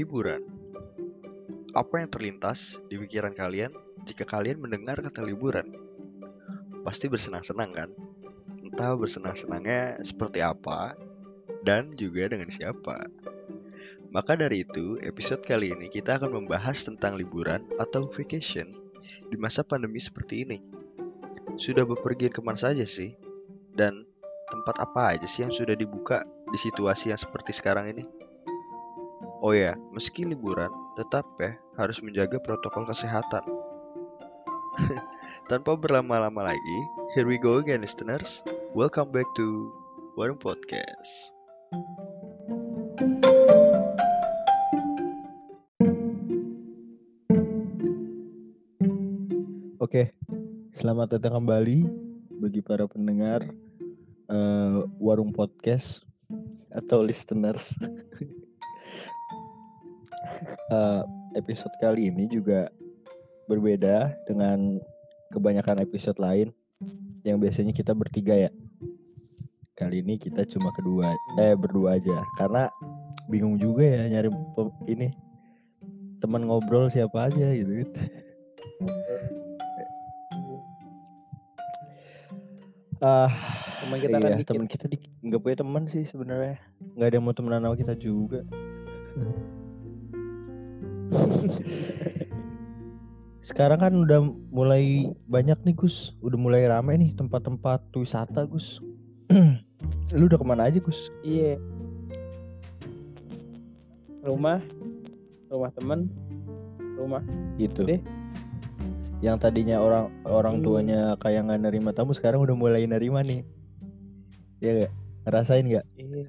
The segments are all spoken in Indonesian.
Liburan. Apa yang terlintas di pikiran kalian jika kalian mendengar kata liburan? Pasti bersenang-senang kan? Entah bersenang-senangnya seperti apa dan juga dengan siapa. Maka dari itu, episode kali ini kita akan membahas tentang liburan atau vacation di masa pandemi seperti ini. Sudah bepergian ke mana saja sih? Dan tempat apa aja sih yang sudah dibuka di situasi yang seperti sekarang ini? Oh ya, meski liburan, tetap ya harus menjaga protokol kesehatan. Tanpa berlama-lama lagi, here we go again listeners. Welcome back to Warung Podcast. Oke, selamat datang kembali bagi para pendengar uh, Warung Podcast atau listeners. Uh, episode kali ini juga berbeda dengan kebanyakan episode lain yang biasanya kita bertiga ya. Kali ini kita cuma kedua, eh berdua aja karena bingung juga ya nyari ini teman ngobrol siapa aja gitu kan. Ah, Teman kita iya, kan teman kita di, nggak punya teman sih sebenarnya. Nggak ada yang mau temenan sama kita juga. Sekarang kan udah mulai banyak nih Gus, udah mulai rame nih tempat-tempat wisata Gus. Lu udah ke mana aja Gus? Iya. Rumah, rumah temen, rumah. Itu. Deh. Yang tadinya orang orang Hmm. tuanya kayak nggak nerima tamu, sekarang udah mulai nerima nih. Ya gak? Ngerasain nggak? Iya.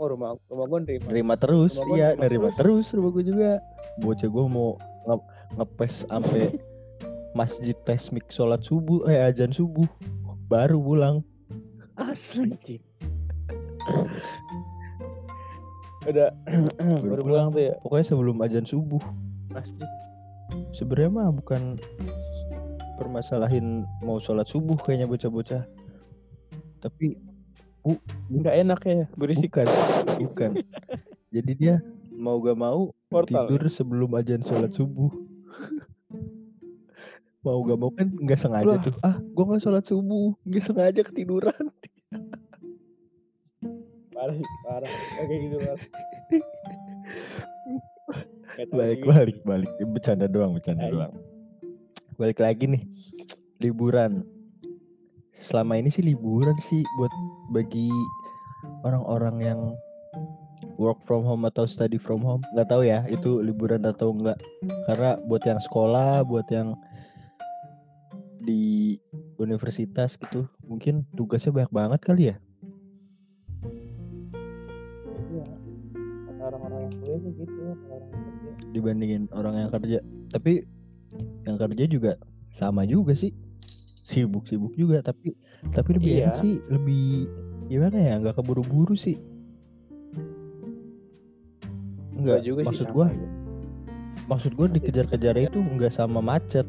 Oh rumah rumah gue nerima. Nerima terus, Rumah iya nerima nerima terus rumah gue juga. Bocah gue mau nge ngepes sampai masjid tesmik sholat subuh, eh azan subuh, baru pulang. Asli. Udah baru pulang tuh ya Pokoknya sebelum azan subuh. masjid. Sebenarnya mah bukan permasalahin mau sholat subuh kayaknya bocah-bocah. Tapi Enggak enak ya, berisik bukan, bukan. Jadi dia mau gak mau portal. tidur sebelum azan sholat subuh. mau gak mau kan nggak sengaja Lah. tuh. Ah, gua nggak sholat subuh, nggak sengaja ketiduran. Parah, parah. Kayak gitu parah. Nggak balik, balik, balik. Bercanda doang, bercanda Tai. doang. Balik lagi nih, liburan. Selama ini sih liburan sih buat bagi orang-orang yang work from home atau study from home. Nggak tahu ya itu liburan atau enggak. Karena buat yang sekolah, buat yang di universitas gitu, mungkin tugasnya banyak banget kali ya. Iya. Kata orang-orang yang kuliah sih gitu, orang yang kerja. dibandingin orang yang kerja. Tapi yang kerja juga sama juga sih. Sibuk-sibuk juga tapi tapi lebih Iya. enak sih, lebih gimana ya? nggak keburu-buru sih. Enggak, Gua juga maksud gitu. maksud gua dikejar-kejar itu enggak sama macet.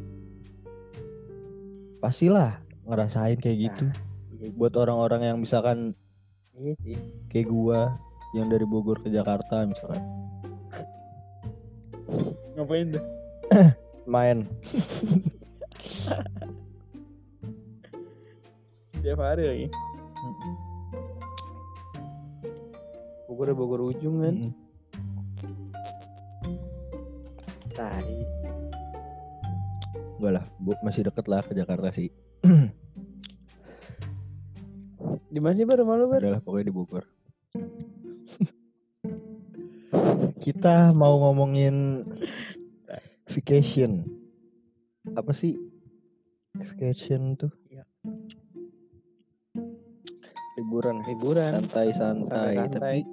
Pastilah ngerasain kayak gitu. Buat orang-orang yang misalkan Iya sih. kayak gua yang dari Bogor ke Jakarta misalkan Ngapain tuh? main Tiap hari lagi. Bogor ya Bogor ujung kan. Tai. Enggak lah, bu, masih deket lah ke Jakarta sih. Di mana sih baru malu bar? Adalah pokoknya di Bogor. Kita mau ngomongin vacation. Apa sih vacation tuh? Liburan, Liburan. santai-santai. Tapi Apaan sih?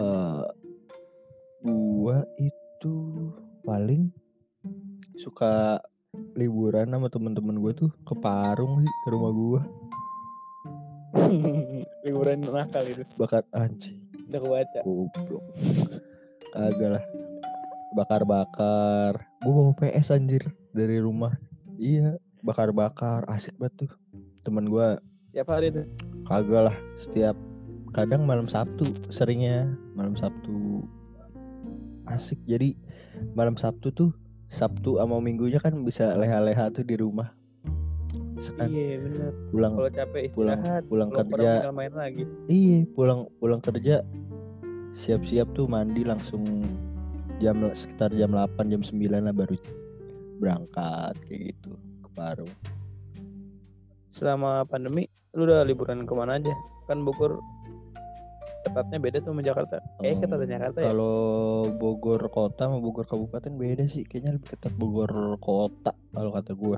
eh gua itu paling suka liburan sama temen-temen gue tuh ke Parung sih ke rumah gua. Liburan nakal itu. Bakar anjing. Udah kebaca. Goblok. Kagak lah. Bakar-bakar. Gue bawa PS anjir dari rumah. Iya, bakar-bakar asik banget tuh. Temen gua Tiap hari tuh. Kagak lah setiap kadang malam Sabtu seringnya malam Sabtu asik. Jadi malam Sabtu tuh Sabtu sama Minggunya kan bisa leha-leha tuh di rumah. Sekan iya bener. pulang kalau capek pulang istirahat pulang kerja. main lagi. Iya pulang pulang kerja siap-siap tuh mandi langsung jam sekitar jam 8 jam 9 lah baru berangkat kayak gitu ke Parung selama pandemi lu udah liburan ke mana aja kan Bogor tepatnya beda tuh sama Jakarta kayak Hmm, ketat Jakarta ya Kalau Bogor kota sama Bogor kabupaten beda sih. Kayaknya lebih ketat Bogor kota kalau kata gua.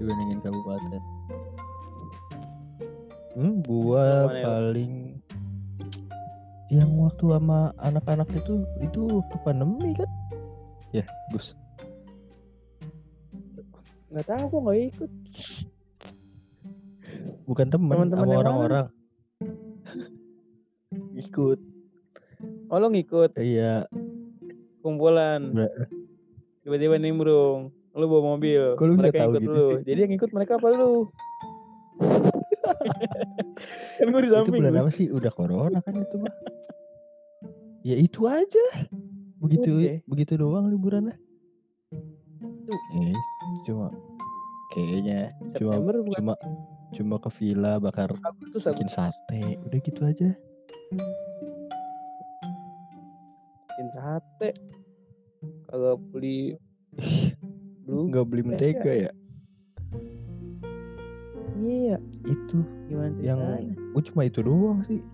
Dibandingin kabupaten. Hmm, gua Yang mana ya? paling yang waktu sama anak-anak itu itu waktu pandemi kan? Ya, Gus. nggak tahu gua nggak ikut Bukan Teman-teman sama orang-orang. Ikut. oh lo ngikut Iya. kumpulan tiba-tiba nimbrung lu bawa mobil Kok lu bisa mereka tahu ikut gitu lu sih? jadi yang ikut mereka apa lu kan gue di itu samping bulan gua. apa sih? Udah corona kan itu mah. Ya itu aja. Begitu Oke. begitu doang liburannya. Eh, cuma kayaknya cuma bukan cuma cuma ke villa bakar bikin sate. Udah gitu aja. bikin sate kagak beli blue Nggak beli mentega ya? iya Itu gimana yang gue cuma itu doang sih.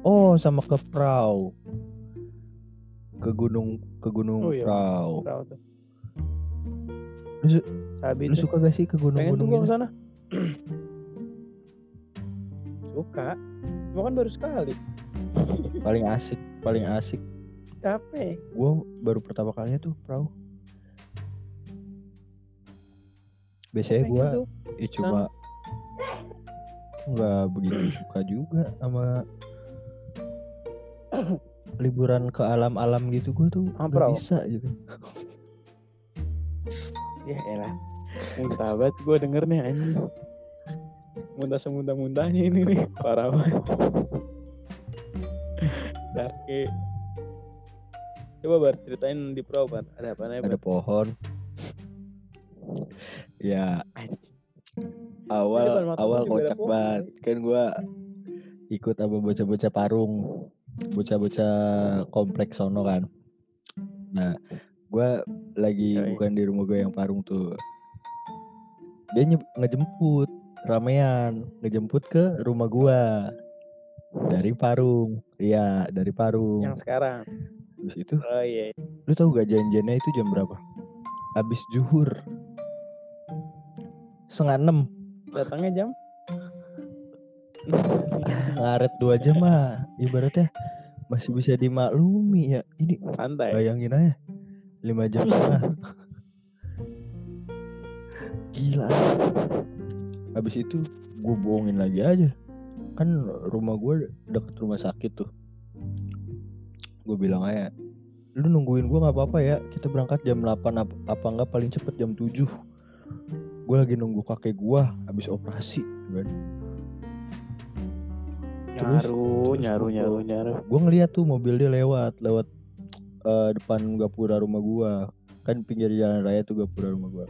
Oh, sama ke Prau. Ke gunung ke gunung Oh iya. Perahu tuh Lu, lu suka gak sih ke pengen tuh gunung-gunung gua suka cuma kan baru sekali. Paling asik, paling asik. Capek. Gue baru pertama kalinya tuh perahu biasanya gue tuh. ya cuma nggak begitu suka juga sama liburan ke alam-alam gitu. Gue tuh nggak bisa gitu. Ya elah. Muntah banget gue denger nih anjing muntah semuntah-muntahnya ini nih. Parah banget. Darke coba bar ceritain di perahu bar. Ada apa nih ada pohon. Ya. Awal awal kocak banget. kan gue ikut sama bocah-bocah parung. Bocah-bocah kompleks sono kan. Nah gue lagi Yoi. bukan di rumah gue yang parung tuh. Dia ngejemput ramean ngejemput ke rumah gue dari parung. Iya dari parung. Yang sekarang? Terus itu oh iya. lu tahu gak janjiannya itu jam berapa? Habis zuhur. Setengah enam. Datangnya jam? Ngaret dua jam mah ibaratnya masih bisa dimaklumi ya. Ini santai. bayangin aja. Lima jam setengah. Gila habis itu gue bohongin lagi aja. Kan rumah gue deket rumah sakit tuh. Gue bilang aja lu nungguin gue nggak apa-apa ya kita berangkat jam 8 apa, apa enggak paling cepet jam 7 gue lagi nunggu kakek gue habis operasi kan. Terus- nyaru terus nyaru gua- nyaru nyaru. Gue ngeliat tuh mobil dia lewat lewat eh, depan gapura rumah gua. Kan pinggir jalan raya tuh gapura rumah gua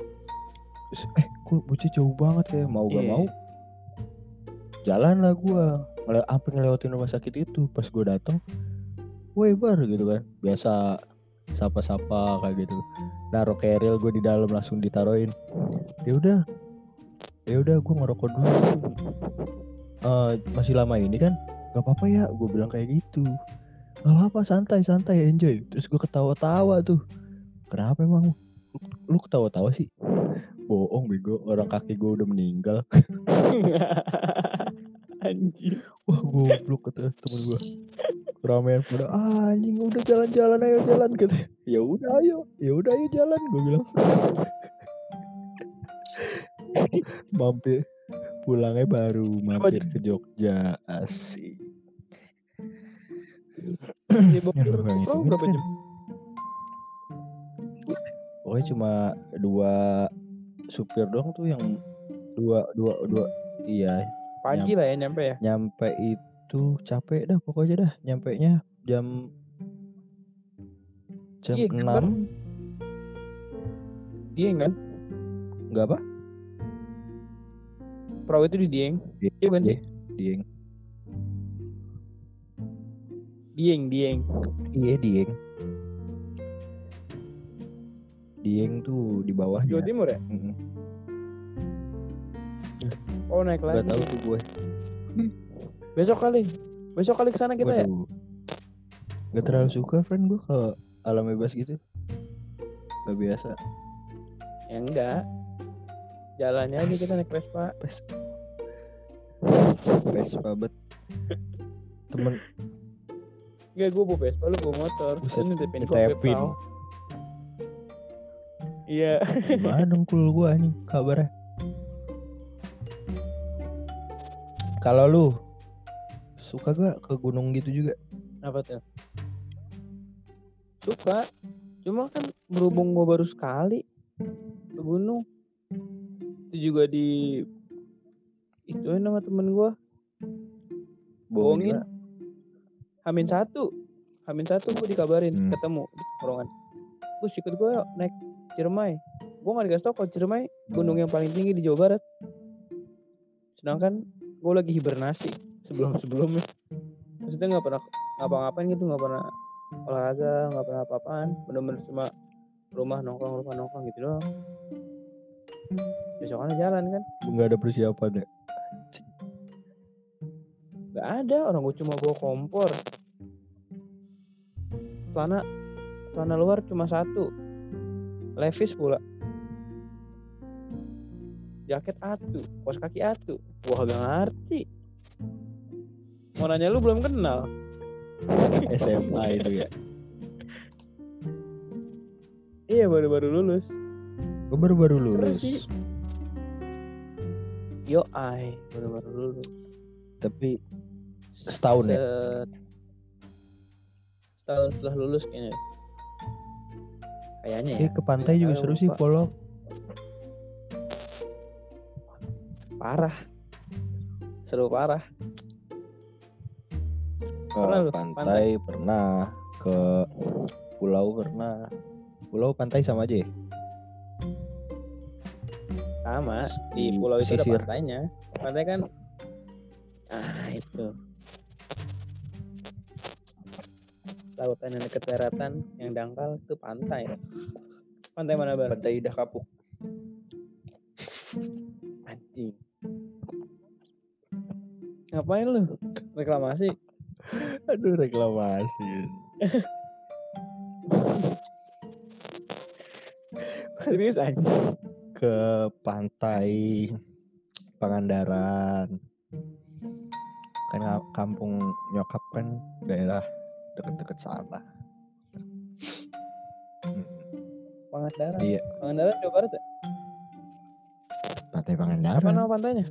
terus eh kok bocah jauh banget ya mau gak Iya. mau jalan lah gua ngele apa ngelewatin rumah sakit itu pas gua datang woi bar gitu kan. Biasa sapa-sapa kayak gitu. Naruh keril gue di dalam langsung ditaruhin. Ya udah ya udah gue ngerokok dulu. Eh, masih lama ini kan? Nggak apa-apa ya gue bilang kayak gitu. Nggak apa-apa santai santai enjoy. Terus gue ketawa-tawa tuh. Kenapa emang lu, ketawa-tawa sih? Bohong bego. Orang kaki gue udah meninggal. Anjing. Wah goblok kata temen gue ramean pada ah, anjing udah jalan-jalan ayo jalan gitu ya udah ayo. Ya udah ayo jalan gue bilang. Mampir. Pulangnya baru mampir ke Jogja. Asik. Berapa kan. jam pokoknya cuma dua supir doang tuh yang dua dua dua iya pagi lah ya nyampe ya nyampe itu capek dah pokoknya dah nyampe nya jam Jam Iya, kan, Bar? 6 Dieng kan? enggak apa? Perahu itu di Dieng. Iya bukan sih? Dieng. Dieng, Dieng. Iya, Dieng. Dieng tuh di bawahnya. Jawa Timur ya? Mm-mm. Oh naik lagi. tahu tuh gue. Besok kali. Besok kali ke sana kita ya. Waduh. Gak terlalu suka friend gue ke alam bebas gitu. Gak biasa. Ya enggak. Jalannya aja kita naik Vespa. Vespa bet. Temen Enggak, gue bawa Vespa, lu bawa motor. Buset, Ini tepin gue ditepin. Iya. gimana dong kul gue nih kabarnya. Kalau lu suka gak ke gunung gitu juga? Apa tuh? Suka. Cuma kan berhubung gue baru sekali ke gunung. Itu juga di ituin sama temen gue bohongin Hamin satu Hamin satu gue dikabarin Hmm. ketemu di tongkrongan Gus ikut gue naik Ciremai. Gue gak dikasih tau kalau Ciremai gunung yang paling tinggi di Jawa Barat. Sedangkan gue lagi hibernasi sebelum sebelumnya maksudnya nggak pernah ngapa-ngapain gitu nggak pernah olahraga nggak pernah apa-apaan. Bener-bener cuma rumah nongkrong rumah nongkrong gitu doang. Besokannya jalan kan. Gak ada persiapan ya. Gak ada orang gue cuma bawa kompor. Celana Celana luar cuma satu Levis pula. Jaket atu Kos kaki atu. Wah gak ngerti. Mau nanya lu belum kenal? SMA itu ya. Iya baru-baru lulus. Gue baru-baru Seru lulus. Yo ai Baru-baru lulus. Tapi Setahun ya? Set- Setahun setelah lulus kayaknya Kayaknya ya eh, ke pantai juga seru sih. Polok. Parah Seru parah Ke Pernah lu? pantai, pernah. Ke pulau pernah. Pulau pantai sama aja ya? sama di pulau itu ada pesisir. pantainya pantai kan ah itu lautan yang dekat daratan yang dangkal itu pantai pantai mana bar Pantai Dah Kapuk. anjing ngapain lu reklamasi Aduh reklamasi. serius anjing Ke pantai Pangandaran. Kan kampung nyokap kan daerah deket-deket sana. Hmm, Pangandaran Iya, Pangandaran Jawa Barat ya pantai apa Pangandaran. nama pantainya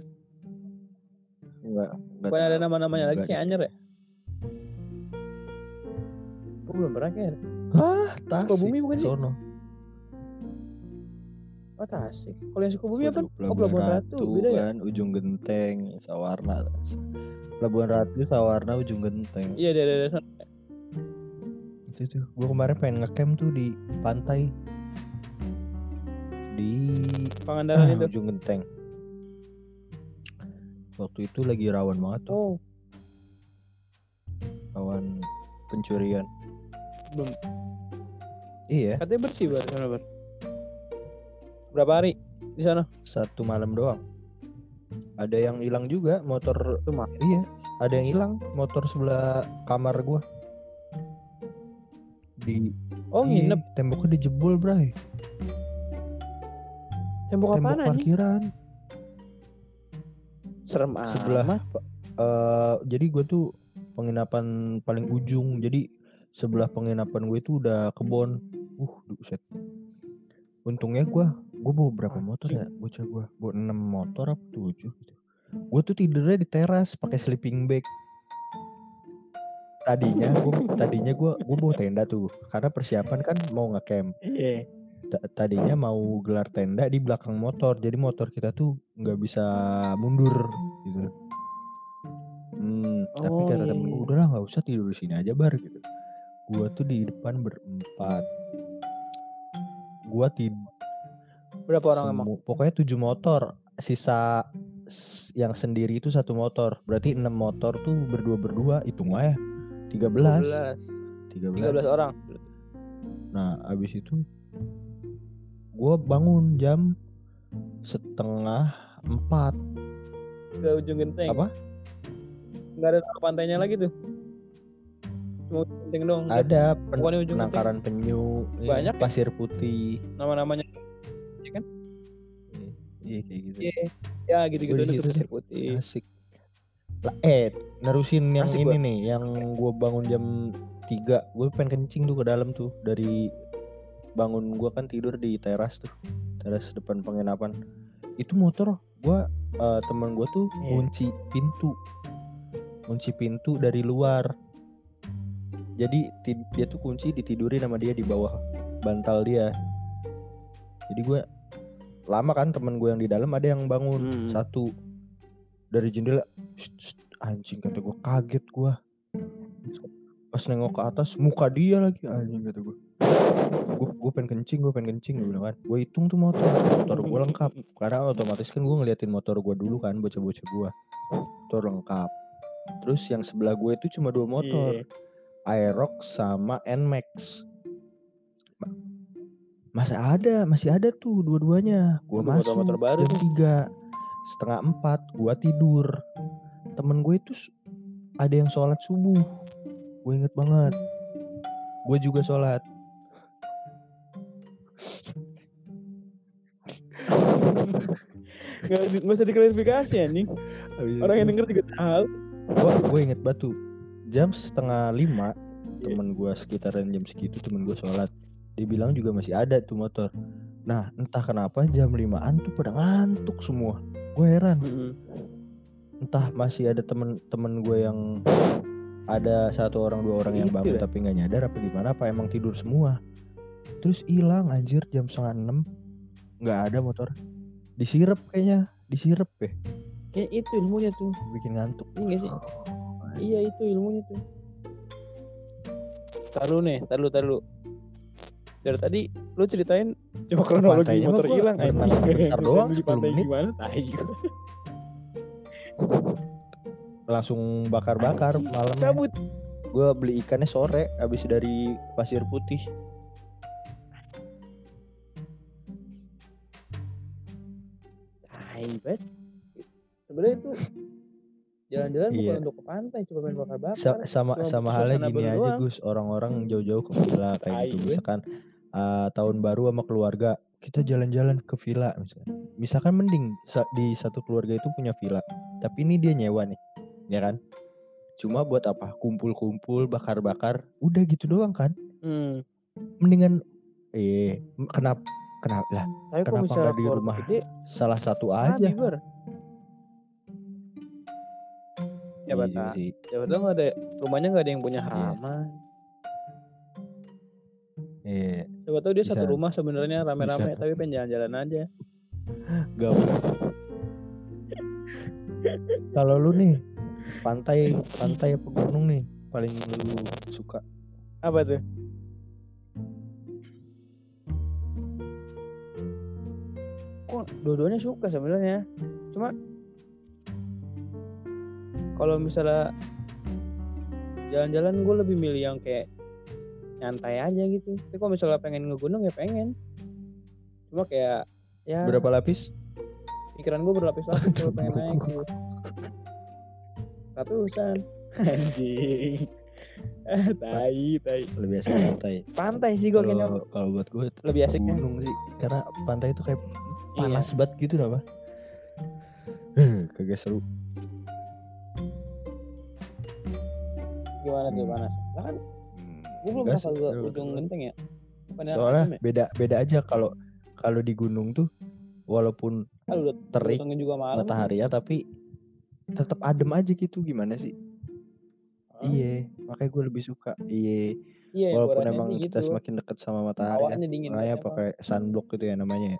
Enggak, bukan ada nama-namanya lagi kayak Anyer ya Gue belum pernah kayak Hah, Tasik. Sukabumi bukan sih? Sono. Oh Tasik Kalau yang Sukabumi apa? Waduh, Oh Pelabuhan Ratu Beda ya? kan, ujung genteng, Sawarna. Pelabuhan Ratu, Sawarna, ujung genteng. Iya dia ada Itu tuh, gue kemarin pengen ngecamp tuh di pantai di Pangandaran ah, itu ujung genteng. Waktu itu lagi rawan banget tuh, Oh rawan pencurian. belum Iya, Katanya bersih bar sana bar Berapa hari di sana? satu malam doang. Ada yang hilang juga motor. Itu mah. Iya, ada yang hilang motor sebelah kamar gua. Di Oh iya, nginep temboknya dijebol, Bray. Tembok Tembok apaan parkiran. Serem Sebelah. amat eh jadi gue tuh penginapan paling ujung. Jadi sebelah penginapan gue itu udah kebon. Uh, buset. Untungnya gue gue bawa berapa motor ya? Bocah gue bawa 6 motor apa 7 gitu. Gue tuh tidurnya di teras pakai sleeping bag. Tadinya gue tadinya gue gue bawa tenda tuh. Karena persiapan kan mau ngecamp. Iya. Ta- tadinya mau gelar tenda di belakang motor. Jadi motor kita tuh nggak bisa mundur gitu. Hmm, tapi Oh, kata iya, temen iya. gue udahlah nggak usah tidur di sini aja bar gitu. Gua tuh di depan berempat. Gua tid Berapa orang emang? semu- pokoknya tujuh motor. Sisa yang sendiri itu satu motor. Berarti enam motor tuh berdua berdua hitung aja 13 12. 13 13 orang. nah abis itu gua bangun jam setengah empat Ke ujung genteng. apa Enggak ada pantainya lagi tuh. Cuma ujung genteng dong. ada pen- ujung genteng. penangkaran penyu ya, Banyak ya? pasir putih Nama-namanya. iya kayak gitu Iya. Ya gitu-gitu gitu pasir putih. asik eh nerusin yang Asik ini gua. nih yang gua bangun jam 3 gue pengen kencing tuh ke dalam tuh dari bangun gua kan tidur di teras tuh teras depan penginapan itu motor gua eh, teman gua tuh Iya. kunci pintu kunci pintu dari luar jadi dia tuh kunci ditidurin sama dia di bawah bantal dia jadi gue lama kan temen gue yang di dalam ada yang bangun Hmm. satu dari jendela "Shh, shh." anjing kata gue kaget gue pas nengok ke atas muka dia lagi anjing kata gue gue gue pengen kencing gue pengen kencing gue bilang kan. Gue hitung tuh motor motor gue lengkap. Karena otomatis kan gue ngeliatin motor gue dulu kan bocah-bocah gue motor lengkap. Terus yang sebelah gue itu cuma dua motor. Iya. Aerox sama Nmax. Ma- Masih ada, masih ada tuh dua-duanya. Gua Aduh, masuk motor-motor baru jam tiga, setengah empat, gua tidur. Temen gue itu ada yang sholat subuh. Gue inget banget. Gue juga sholat. Nggak usah diklarifikasi anjing. Habis Orang yang itu denger juga tahu. gua, gue inget batu. Jam setengah lima, Iya. temen gue sekitaran jam segitu temen gue sholat. Dia bilang juga masih ada tuh motor. Nah entah kenapa jam limaan tuh pada ngantuk semua. Gue heran. Mm-mm. entah masih ada temen-temen gue yang ada satu orang dua orang yang Itu bangun ya. tapi nggak nyadar apa gimana apa emang tidur semua terus hilang anjir jam setengah enam nggak ada motor disirep kayaknya disirep ya Kayak itu ilmunya tuh. bikin ngantuk Iya sih? Iya itu ilmunya tuh. Taruh nih, taruh taruh. Dari tadi lu ceritain cuma kronologi Pantainya motor hilang anjing. bentar doang, Di 10 pantai menit. gimana? Tai langsung bakar-bakar malam Cabut. gue beli ikannya sore habis dari pasir putih Tai. Sebenarnya itu jalan-jalan bukan Iya. untuk ke pantai, cuma main bakar-bakar. Sa- sama sama halnya gini aja doang. Gus orang-orang jauh-jauh ke villa kayak gitu misalkan uh, tahun baru sama keluarga kita jalan-jalan ke villa misalkan misalkan mending di satu keluarga itu punya villa tapi ini dia nyewa nih ya kan cuma buat apa kumpul-kumpul bakar-bakar udah gitu doang kan Hmm. mendingan eh kenapa kenapa lah Tapi Kenapa misalnya nggak di rumah gede, salah satu aja Bar. Ya sih. Ya padahal nggak ada rumahnya nggak ada yang punya Iya. Iya, Siapa tahu dia satu Bisa. rumah sebenarnya rame-rame Bisa. tapi pengen jalan-jalan aja. gabung. Kalau lu nih pantai pantai apa gunung nih paling lu suka? Apa tuh? Kok dua-duanya suka sebenarnya. Cuma kalau misalnya jalan-jalan gue lebih milih yang kayak nyantai aja gitu. Tapi kalau misalnya pengen ngegunung ya pengen. Cuma kayak ya Berapa lapis? pikiran gue berlapis-lapis kalau pengen naik gitu. Ratusan. Anjing. Ah, tai, tai. Lebih asik pantai. Pantai sih gue kayaknya Kalau buat gue lebih asik kan. gunung sih karena pantai itu kayak Iya. panas banget gitu apa? Kagak seru. Gimana tuh panas? Kan gue belum pernah ke ujung genteng ya. Bukannya Soalnya ya? beda beda aja kalau kalau di gunung tuh walaupun udah terik juga malam. matahari ya tapi tetap adem aja gitu gimana sih? Ah, Iya, makanya gue lebih suka. Iya, Iya, walaupun emang sih kita gitu. semakin dekat sama matahari. Hawanya dingin. Makanya pakai sunblock gitu ya namanya ya.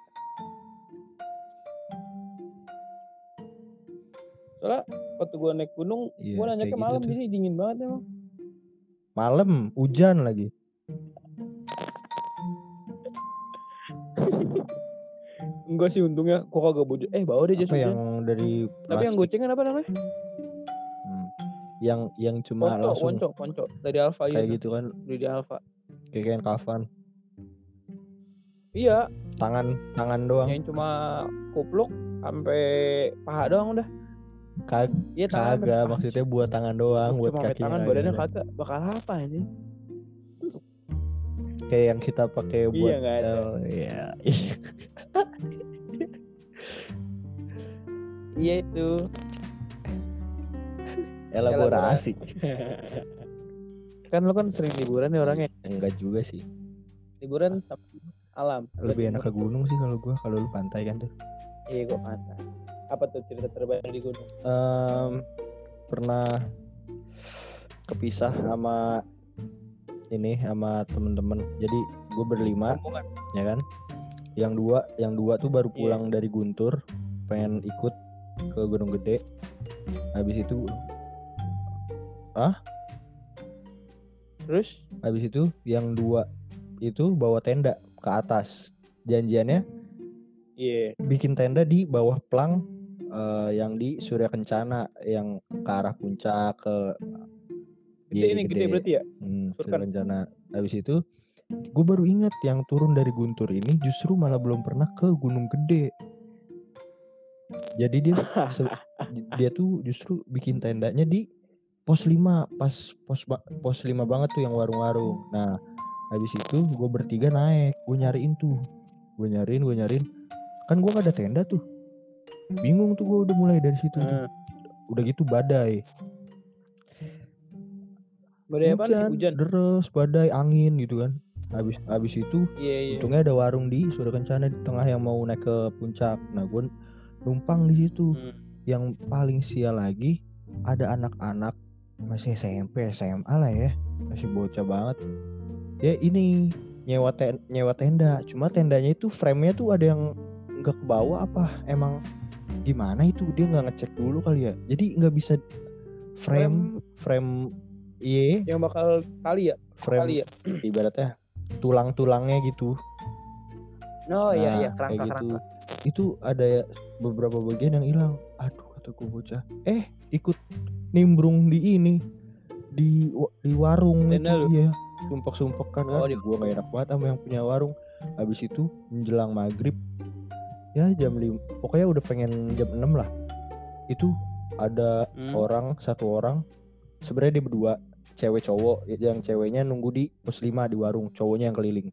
Soalnya waktu gue naik gunung, Iya, gue nanya ke gitu malam tuh. jadi dingin banget emang. Malam, hujan lagi. Enggak sih untungnya kok kagak bojo. Eh bawa deh jas hujan. yang dari Tapi yang plastik? gocengan apa namanya? Hmm. yang yang cuma Ponco, langsung ponco, ponco. Dari Alfa kayak iya. gitu kan di Alfa. kayak kain kafan Iya, tangan tangan doang yang cuma kupluk sampai paha doang udah. Kag Iya sampai kagak maksudnya buat tangan doang buat cuma kaki tangan badannya kagak bakal apa ini? kayak yang kita pakai buat Iya ada. oh, iya Iya itu. elaborasi kan lo kan sering liburan ya orangnya. enggak juga sih Liburan alam. lebih enak ke gunung sih kalau gua kalau lu pantai kan tuh Iya gue pantai. Apa tuh cerita terbaik di gunung? Em, pernah kepisah sama ini sama temen-temen jadi gue berlima Rombongan. ya kan yang dua yang dua tuh baru Iya. pulang dari Guntur pengen ikut ke Gunung Gede habis itu Terus? habis itu yang dua itu bawa tenda ke atas janjiannya Iya. bikin tenda di bawah plang eh, yang di Surya Kencana yang ke arah puncak ke Gede Iya, ini gede berarti ya? Hmm. Surya Kencana. Habis itu gue baru inget yang turun dari Guntur ini justru malah belum pernah ke Gunung Gede. Jadi dia dia tuh justru bikin tendanya di pos 5 pas pos pos 5 banget tuh yang warung-warung. Nah habis itu gue bertiga naik gue nyariin tuh. Gue nyariin gue nyariin. Kan gue gak ada tenda tuh bingung tuh gue udah mulai dari situ tuh. Nah, udah gitu badai badai apa? hujan, Hujan. deres badai angin gitu kan habis habis itu Iya iya. untungnya ada warung di Surya Kencana di tengah yang mau naik ke puncak nah gue numpang di situ Hmm. yang paling sial lagi ada anak-anak masih SMP SMA lah ya masih bocah banget ya ini nyewa ten- nyewa tenda cuma tendanya itu frame-nya tuh ada yang nggak ke bawah apa emang gimana itu dia nggak ngecek dulu kali ya jadi nggak bisa frame frame iya yang bakal kali ya? frame Kali ya? ibaratnya tulang-tulangnya gitu Oh iya Nah, iya, kerangka kayak kerangka. gitu. Itu ada beberapa bagian yang hilang. Aduh, kata gue bocah. Eh, ikut nimbrung di ini di di warung Tenda itu lu? iya. Sumpek-sumpek kan. Oh, Aduh, di- gua gak enak banget sama yang punya warung. Habis itu menjelang maghrib ya jam 5 pokoknya udah pengen jam 6 lah. Itu ada Hmm. orang satu orang sebenarnya dia berdua cewek cowok yang ceweknya nunggu di pos 5 di warung cowoknya yang keliling.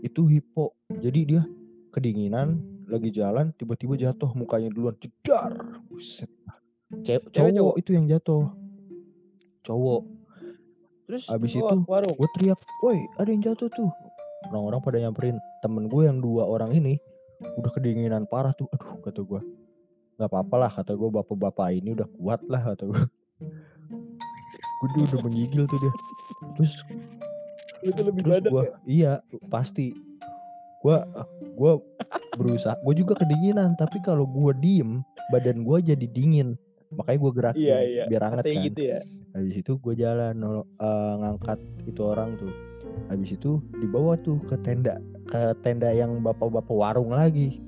Itu hipo jadi dia kedinginan lagi jalan tiba-tiba jatuh mukanya duluan jedar buset. Ce- Cewek, cowok cowok? itu yang jatuh. Cowok. Terus Abis itu- gue teriak woi ada yang jatuh tuh. Orang-orang pada nyamperin temen gue yang dua orang ini udah kedinginan parah tuh. Aduh kata gue nggak apa-apa lah kata gue bapak-bapak ini udah kuat lah kata gue gue dia udah menggigil tuh dia. Terus Itu lebih terus gue ya? iya pasti. Gue gue berusaha. Gue juga kedinginan tapi kalau gue diem badan gue jadi dingin. Makanya gue gerakin Iya, iya. biar hangat Katanya kan. gitu ya. habis itu gue jalan eh, ngangkat itu orang tuh habis itu dibawa tuh ke tenda ke tenda yang bapak-bapak warung lagi.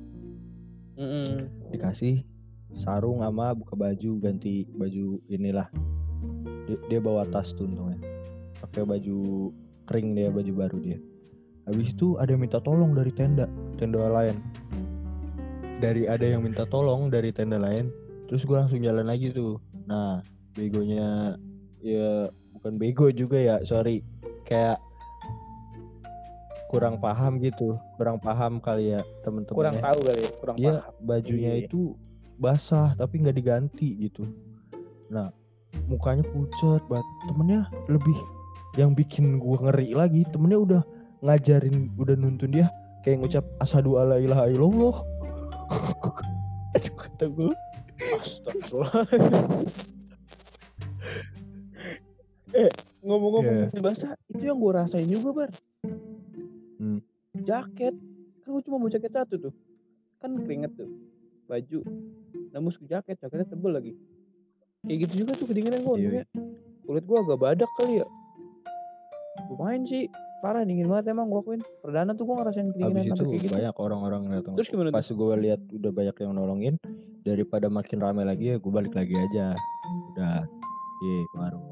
Mm-mm. dikasih sarung sama buka baju ganti baju inilah. Dia, dia bawa tas tuh untungnya. Pakai baju kering dia baju baru dia. Habis itu ada yang minta tolong dari tenda tenda lain. Dari ada yang minta tolong dari tenda lain terus gue langsung jalan lagi tuh. Nah begonya ya bukan bego juga ya sorry. Kayak kurang paham gitu kurang paham kali ya temen-temennya Kurang tahu kali ya, kurang dia paham. bajunya Iya. itu basah tapi nggak diganti gitu nah mukanya pucat banget temennya lebih yang bikin gua ngeri lagi temennya udah ngajarin udah nuntun dia kayak ngucap asadu ala ilaha illallah aduh kata gua Astagfirullah. eh, ngomong-ngomong bahasa, itu yang gue rasain juga, Bar. Hmm. Jaket. Kan gue cuma mau jaket satu tuh. Kan keringet tuh. Baju. Namus ke jaket, jaketnya tebel lagi. Kayak gitu juga tuh kedinginan gue. Iya, untungnya. Kulit gue agak badak kali ya. Lumayan sih. parah dingin banget emang gua akuin perdana tuh gua ngerasain kedinginan Habis itu kayak gitu banyak orang-orang yang datang. terus gimana Pas gue lihat udah banyak yang nolongin, daripada makin ramai lagi ya gue balik lagi aja. Udah, iya warung.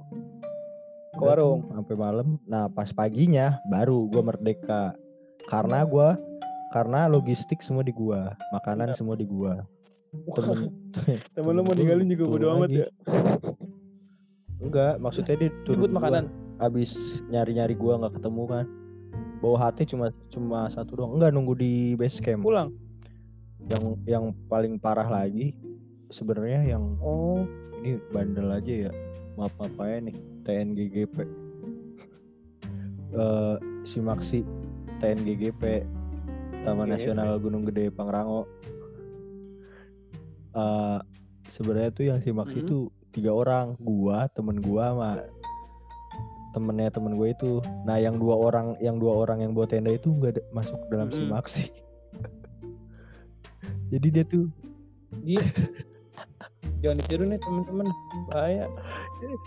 Ke warung. Sampai malam. Nah pas paginya baru gue merdeka. Karena gua karena logistik semua di gua, makanan Iya. semua di gua. Temen, temen lu mau ninggalin juga bodo amat ya Enggak, maksudnya dia turun makanan. Abis nyari-nyari gua nggak ketemu kan. Bawa hati cuma cuma satu doang. Enggak nunggu di base camp. pulang Yang yang paling parah lagi sebenarnya yang oh ini bandel aja ya. Maaf maaf aja nih TNGGP. Eh si Maksi TNGGP Taman GGP. Nasional Gunung Gede Pangrango. Eh sebenarnya tuh yang si Maksi Mhm. itu tiga orang, gua, temen gua sama temennya temen gue itu. Nah, yang dua orang yang dua orang yang bawa tenda itu nggak masuk dalam si Mhm. Maksi. Jadi dia tuh dia jangan ditiru nih temen-temen. Bahaya.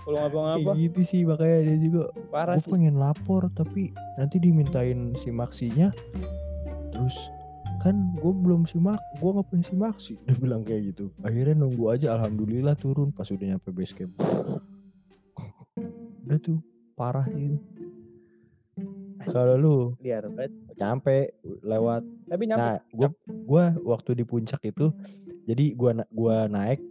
Kalau ngapa-ngapa. Kayak gitu sih makanya dia juga. Parah gue sih. pengen lapor tapi nanti dimintain si maksinya terus kan gue belum simak gue nggak punya si maksi dia bilang kayak gitu. Akhirnya nunggu aja alhamdulillah turun pas udah nyampe base camp. Udah tuh parah sih kalau lu? Liar banget nyampe lewat. Tapi nyampe. Nah gue gua waktu di puncak itu jadi gua na- gua naik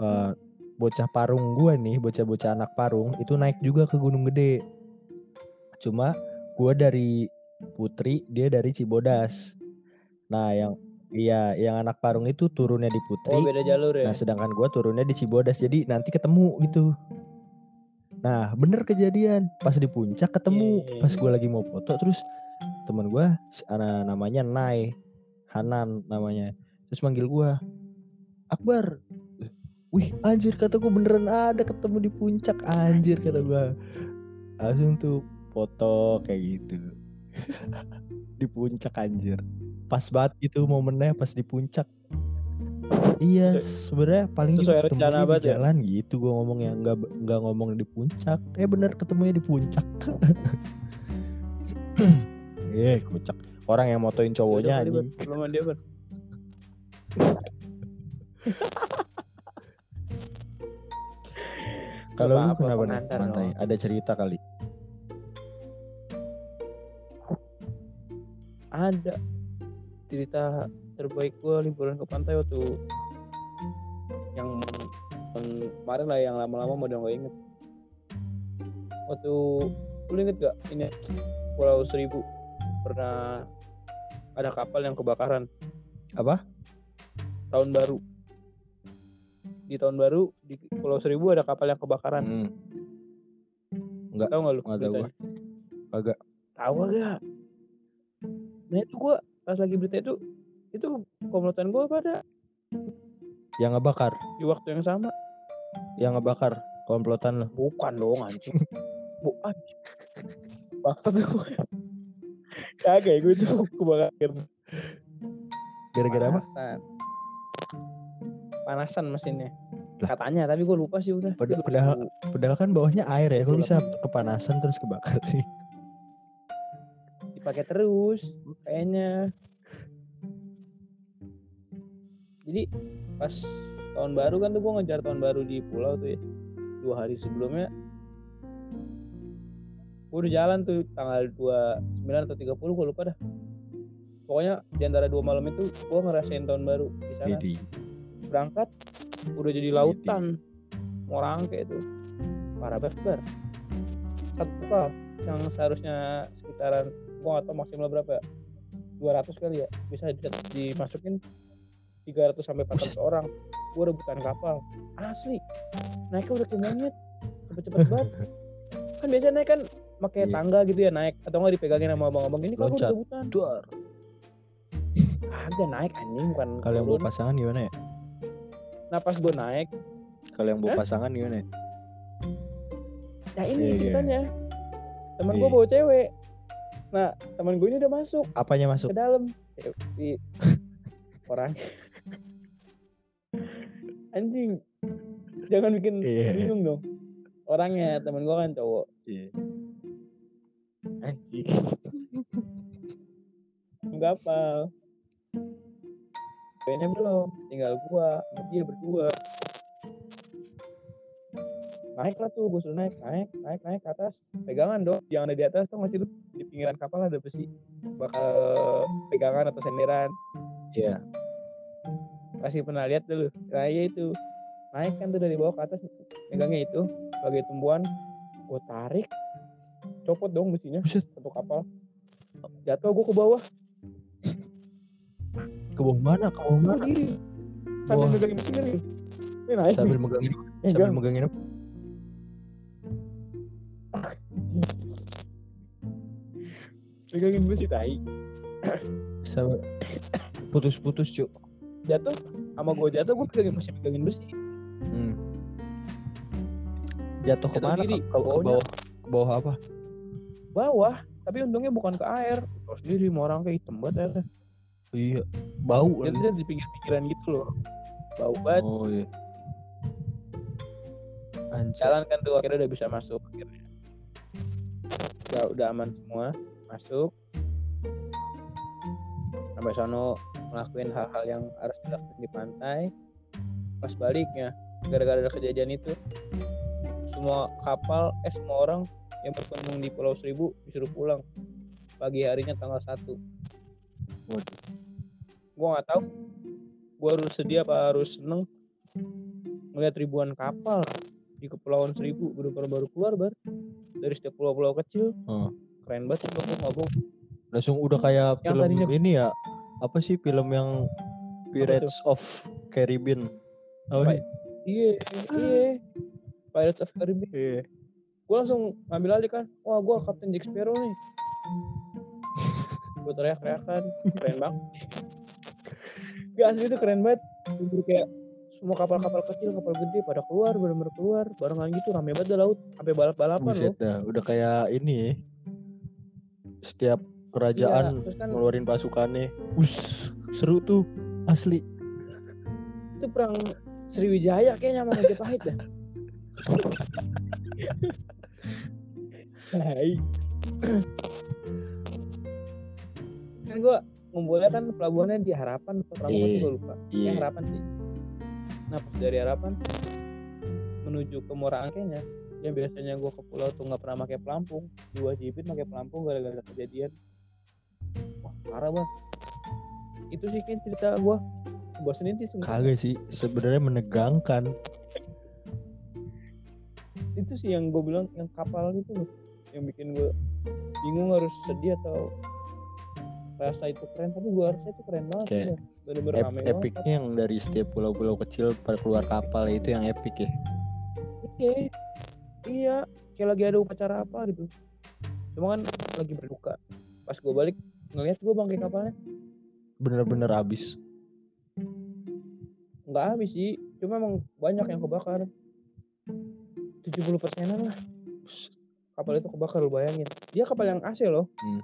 eh, bocah parung gua nih bocah-bocah anak parung itu naik juga ke Gunung Gede cuma gua dari Putri dia dari Cibodas nah yang iya yang anak parung itu turunnya di Putri oh beda jalur ya Nah, sedangkan gua turunnya di Cibodas, jadi nanti ketemu gitu. Nah, bener kejadian. Pas di puncak ketemu, Iya, iya, pas gua lagi mau foto, terus teman ana- namanya Nai, Hanan namanya. Terus manggil gua, Akbar. Wih, anjir kata gua beneran ada ketemu di puncak, anjir kata gua. Langsung tuh foto kayak gitu. di puncak anjir. Pas banget gitu momennya pas di puncak. Iya, sebenarnya paling sesuai rencana banget ya? jalan gitu gua ngomong yang nggak nggak ngomong di puncak. Eh bener ketemunya di puncak. Eh, kocak. Orang yang motoin cowoknya belum dia Kalau lu kenapa nih pantai? dong. Ada cerita kali. ada cerita terbaik gua liburan ke pantai waktu yang, yang kemarin lah yang lama-lama mau gak inget waktu lu inget gak ini Pulau Seribu pernah ada kapal yang kebakaran Apa? tahun baru di tahun baru di Pulau Seribu ada kapal yang kebakaran Hmm. Enggak, tahu nggak lu nggak tahu? Kagak. tahu gak nah itu gua pas lagi berita itu itu komplotan gua pada Yang ngebakar, di waktu yang sama yang ngebakar komplotan lo. bukan dong anjing bu anjing bakat gue kagak gue itu kebakaran Gara-gara apa? Panasan mesinnya. Lah. katanya tapi gue lupa sih udah. Padahal- 2000. Padahal kan bawahnya air ya, kok bisa kepanasan terus kebakar sih? dipakai terus kayaknya. Jadi pas tahun baru kan tuh gue ngejar tahun baru di pulau tuh ya. Dua hari sebelumnya. Gue udah jalan tuh tanggal 29 atau 30 gue lupa dah. Pokoknya di antara dua malam itu gue ngerasain tahun baru di sana berangkat udah jadi lautan. Mau rangke itu. Banget bar satu kapal yang seharusnya sekitaran gua gak tau maksimal berapa ya. 200 kali ya bisa di- dimasukin 300 sampai 400 orang. Gua rebutan kapal. Asli. Naiknya udah kayak monyet. Cepet-cepet banget. Kan biasanya naik kan pakai Iya. tangga gitu ya naik. Atau nggak dipegangin sama abang-abang ini udah rebutan. Duar. kagak naik anjing. Bukan Kalau yang bawa pasangan gimana ya? Nah pas gua naik Kalau yang bawa Hah? pasangan gimana? Nah ini Iya, iya. ceritanya Temen Iya. gue bawa cewek Nah temen gue ini udah masuk Apanya masuk? ke dalam di orang Anjing Jangan bikin Iya. bingung dong Orangnya temen gue kan cowok Iya. Anjing. Enggak apa. Kayaknya belum, tinggal gua, dia berdua. Naik lah tuh, gue suruh naik, naik, naik, naik ke atas. Pegangan dong, jangan ada di atas tuh masih di pinggiran kapal ada besi. Bakal pegangan atau senderan. Iya. Kasih pernah lihat dulu. Nah iya itu. Naik kan tuh dari bawah ke atas, megangnya itu. Sebagai tumbuhan, gue tarik. Copot dong besinya, Buset. satu kapal. Jatuh gue ke bawah. Ke bawah mana? Ke bawah mana? diri. Sambil Wah. megangin nih. Ini naik. Sambil megangin sambil Megang. megangin apa? Megangin besi tai. Sambil putus-putus, Cuk. Jatuh. Sama gue jatuh, gue megangin besi, megangin besi. Hmm. Jatuh ke Jatuh mana? diri, Ke, ke bawahnya. bawah. Ke bawah apa? Bawah. Tapi untungnya bukan ke air. Terus sendiri mau orang kayak hitam banget airnya. Iya. Bau tuh di pinggir-pinggiran gitu loh. Bau banget. Oh iya. Anjir. Jalan kan tuh akhirnya udah bisa masuk akhirnya. Udah, udah aman semua. Masuk. Sampai sono ngelakuin hal-hal yang harus dilakukan di pantai. Pas baliknya, gara-gara ada kejadian itu, semua kapal, eh semua orang yang berkunjung di Pulau Seribu disuruh pulang pagi harinya tanggal 1 Waduh. Gua nggak tahu. Gua harus sedih apa harus seneng? Melihat ribuan kapal di kepulauan seribu baru baru, baru keluar bar. Dari setiap pulau-pulau kecil. Oh. keren banget sih mabuk Langsung udah kayak Yang film tadinya- ini ya. Apa sih film yang Pirates of Caribbean? Oh, Apa? iya iya. Pirates of Caribbean. Iya. gua langsung ngambil alih kan. Wah gua Kapten Jack Sparrow nih. Gua teriak-teriakan. Keren banget Gak asli itu keren banget Bener kayak semua kapal-kapal kecil kapal gede pada keluar bener-bener keluar barengan gitu rame banget dah laut sampai balap-balapan loh dah, udah kayak ini ya. Setiap kerajaan Iya, kan ngeluarin pasukannya. Us, seru tuh. Asli. itu perang Sriwijaya kayaknya sama Majapahit dah. Hai. kan gua ngumpulnya kan pelabuhannya di Harapan Iya. sih gua lupa. Iya. Yang Harapan sih. Nah pas dari Harapan menuju ke Muara Angkenya yang biasanya gua ke pulau tuh nggak pernah pakai pelampung diwajibin pakai pelampung gara-gara kejadian wah parah banget itu sih kan cerita gua bosenin sih sebenarnya. Kagak sih, sebenarnya menegangkan. itu sih yang gue bilang yang kapal itu loh yang bikin gue bingung harus sedih atau rasa itu keren tapi gue rasa itu keren banget Kayak udah. bener-bener Ep- epicnya yang dari setiap pulau-pulau kecil pada keluar kapal itu yang epic ya. iya iya kayak lagi ada upacara apa gitu. Cuma kan lagi berduka. Pas gue balik ngeliat gue bangkai kapalnya. Bener-bener habis. nggak habis sih cuma emang banyak yang kebakar. 70 persenan lah. Kapal itu kebakar lu bayangin. Dia kapal yang AC loh. Hmm.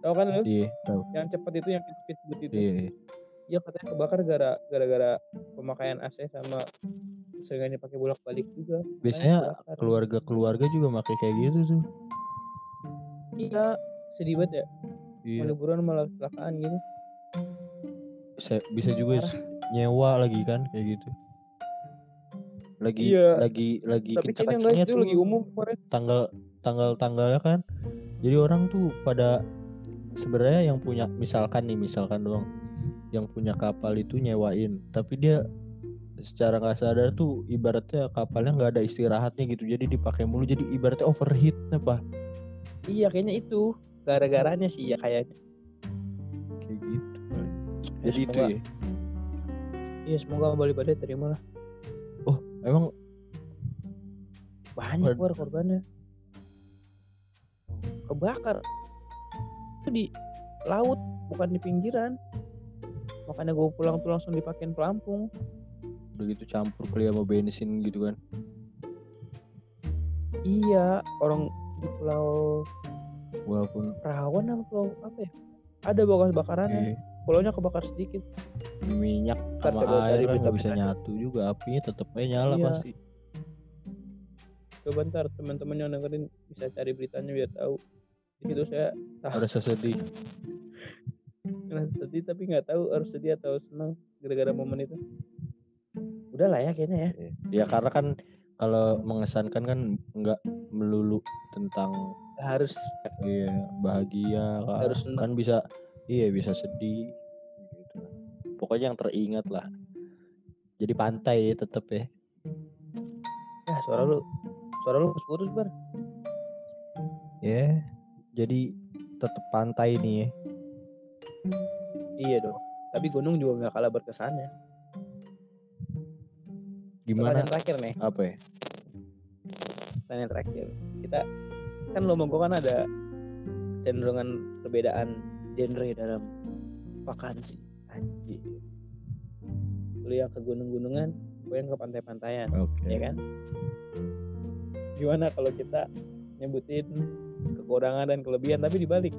Tahu kan lu Iya, tahu. yang cepat itu yang speedboat itu Iya. Iya katanya kebakar gara gara-gara pemakaian AC sama seringannya pakai bolak balik juga. Biasanya keluarga-keluarga juga pakai kayak gitu tuh. Iya, sedih banget ya. Iya. Liburan malah kecelakaan gitu. Bisa, bisa juga Parah. s- nyewa lagi kan kayak gitu. Lagi Iya. lagi lagi Tapi kencang-kencangnya itu tuh lagi umum kemarin. tanggal tanggal tanggalnya kan. Jadi orang tuh pada sebenarnya yang punya misalkan nih misalkan doang yang punya kapal itu nyewain, tapi dia secara nggak sadar tuh ibaratnya kapalnya nggak ada istirahatnya gitu jadi dipakai mulu jadi ibaratnya overheat apa Iya, kayaknya itu gara-garanya sih ya kayaknya. kayak gitu Ya, jadi itu semoga- ya Iya, semoga Bali pada terima lah. emang Banyak keluar korbannya. Kebakar. Itu di laut, bukan di pinggiran. Makanya gue pulang tuh langsung dipakein pelampung. udah gitu campur kali sama bensin gitu kan Iya, orang di pulau walaupun Perawan apa pulau apa ya? Ada bekas bakarannya. eh, Pulaunya kebakar sedikit. minyak sama air kan nggak bisa nyatu juga apinya tetep aja nyala Iya. pasti Coba ntar teman-teman yang dengerin bisa cari beritanya biar tahu. Di situ saya Ada sesedih. ngerasa sedih tapi nggak tahu harus sedih atau senang gara-gara momen itu udah lah ya kayaknya ya Ya karena kan kalau mengesankan kan nggak melulu tentang harus iya bahagia kan, Harus senang. kan bisa iya bisa sedih gitu. Pokoknya yang teringat lah. Jadi pantai ya tetep ya. ya suara lu suara lu putus bar Ya. Jadi tetep pantai nih ya. iya dong tapi gunung juga nggak kalah berkesannya Gimana? pertanyaan terakhir nih Apa ya? pertanyaan terakhir kita kan lo mau kan ada cenderungan perbedaan genre dalam vakansi anjir lu yang ke gunung-gunungan gue yang ke pantai-pantaian Oke. ya kan gimana kalau kita nyebutin kekurangan dan kelebihan tapi dibalik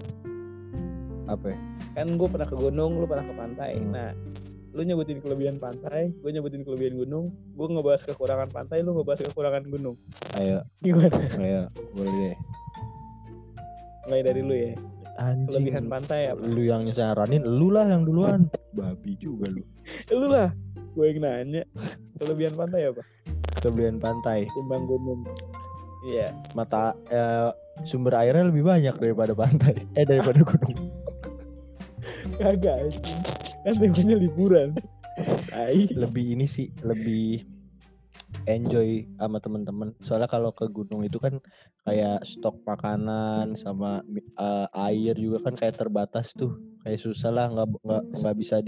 Apa ya? kan gue pernah ke gunung lu pernah ke pantai Hmm. nah lu nyebutin kelebihan pantai gue nyebutin kelebihan gunung gue ngebahas kekurangan pantai lu ngebahas kekurangan gunung Ayo, gimana ayo, boleh deh. mulai dari lu ya Anjing. kelebihan pantai apa Lu yang nyaranin, lu lah yang duluan. Babi juga lu. lu lah gue yang nanya kelebihan pantai apa Kelebihan pantai. timbang gunung iya Mata eh, sumber airnya lebih banyak daripada pantai. Eh daripada gunung. kagak kan temanya liburan. Lebih ini sih lebih enjoy sama temen-temen. Soalnya kalau ke gunung itu kan kayak stok makanan sama eh, air juga kan kayak terbatas tuh. Kayak susah lah nggak nggak bisa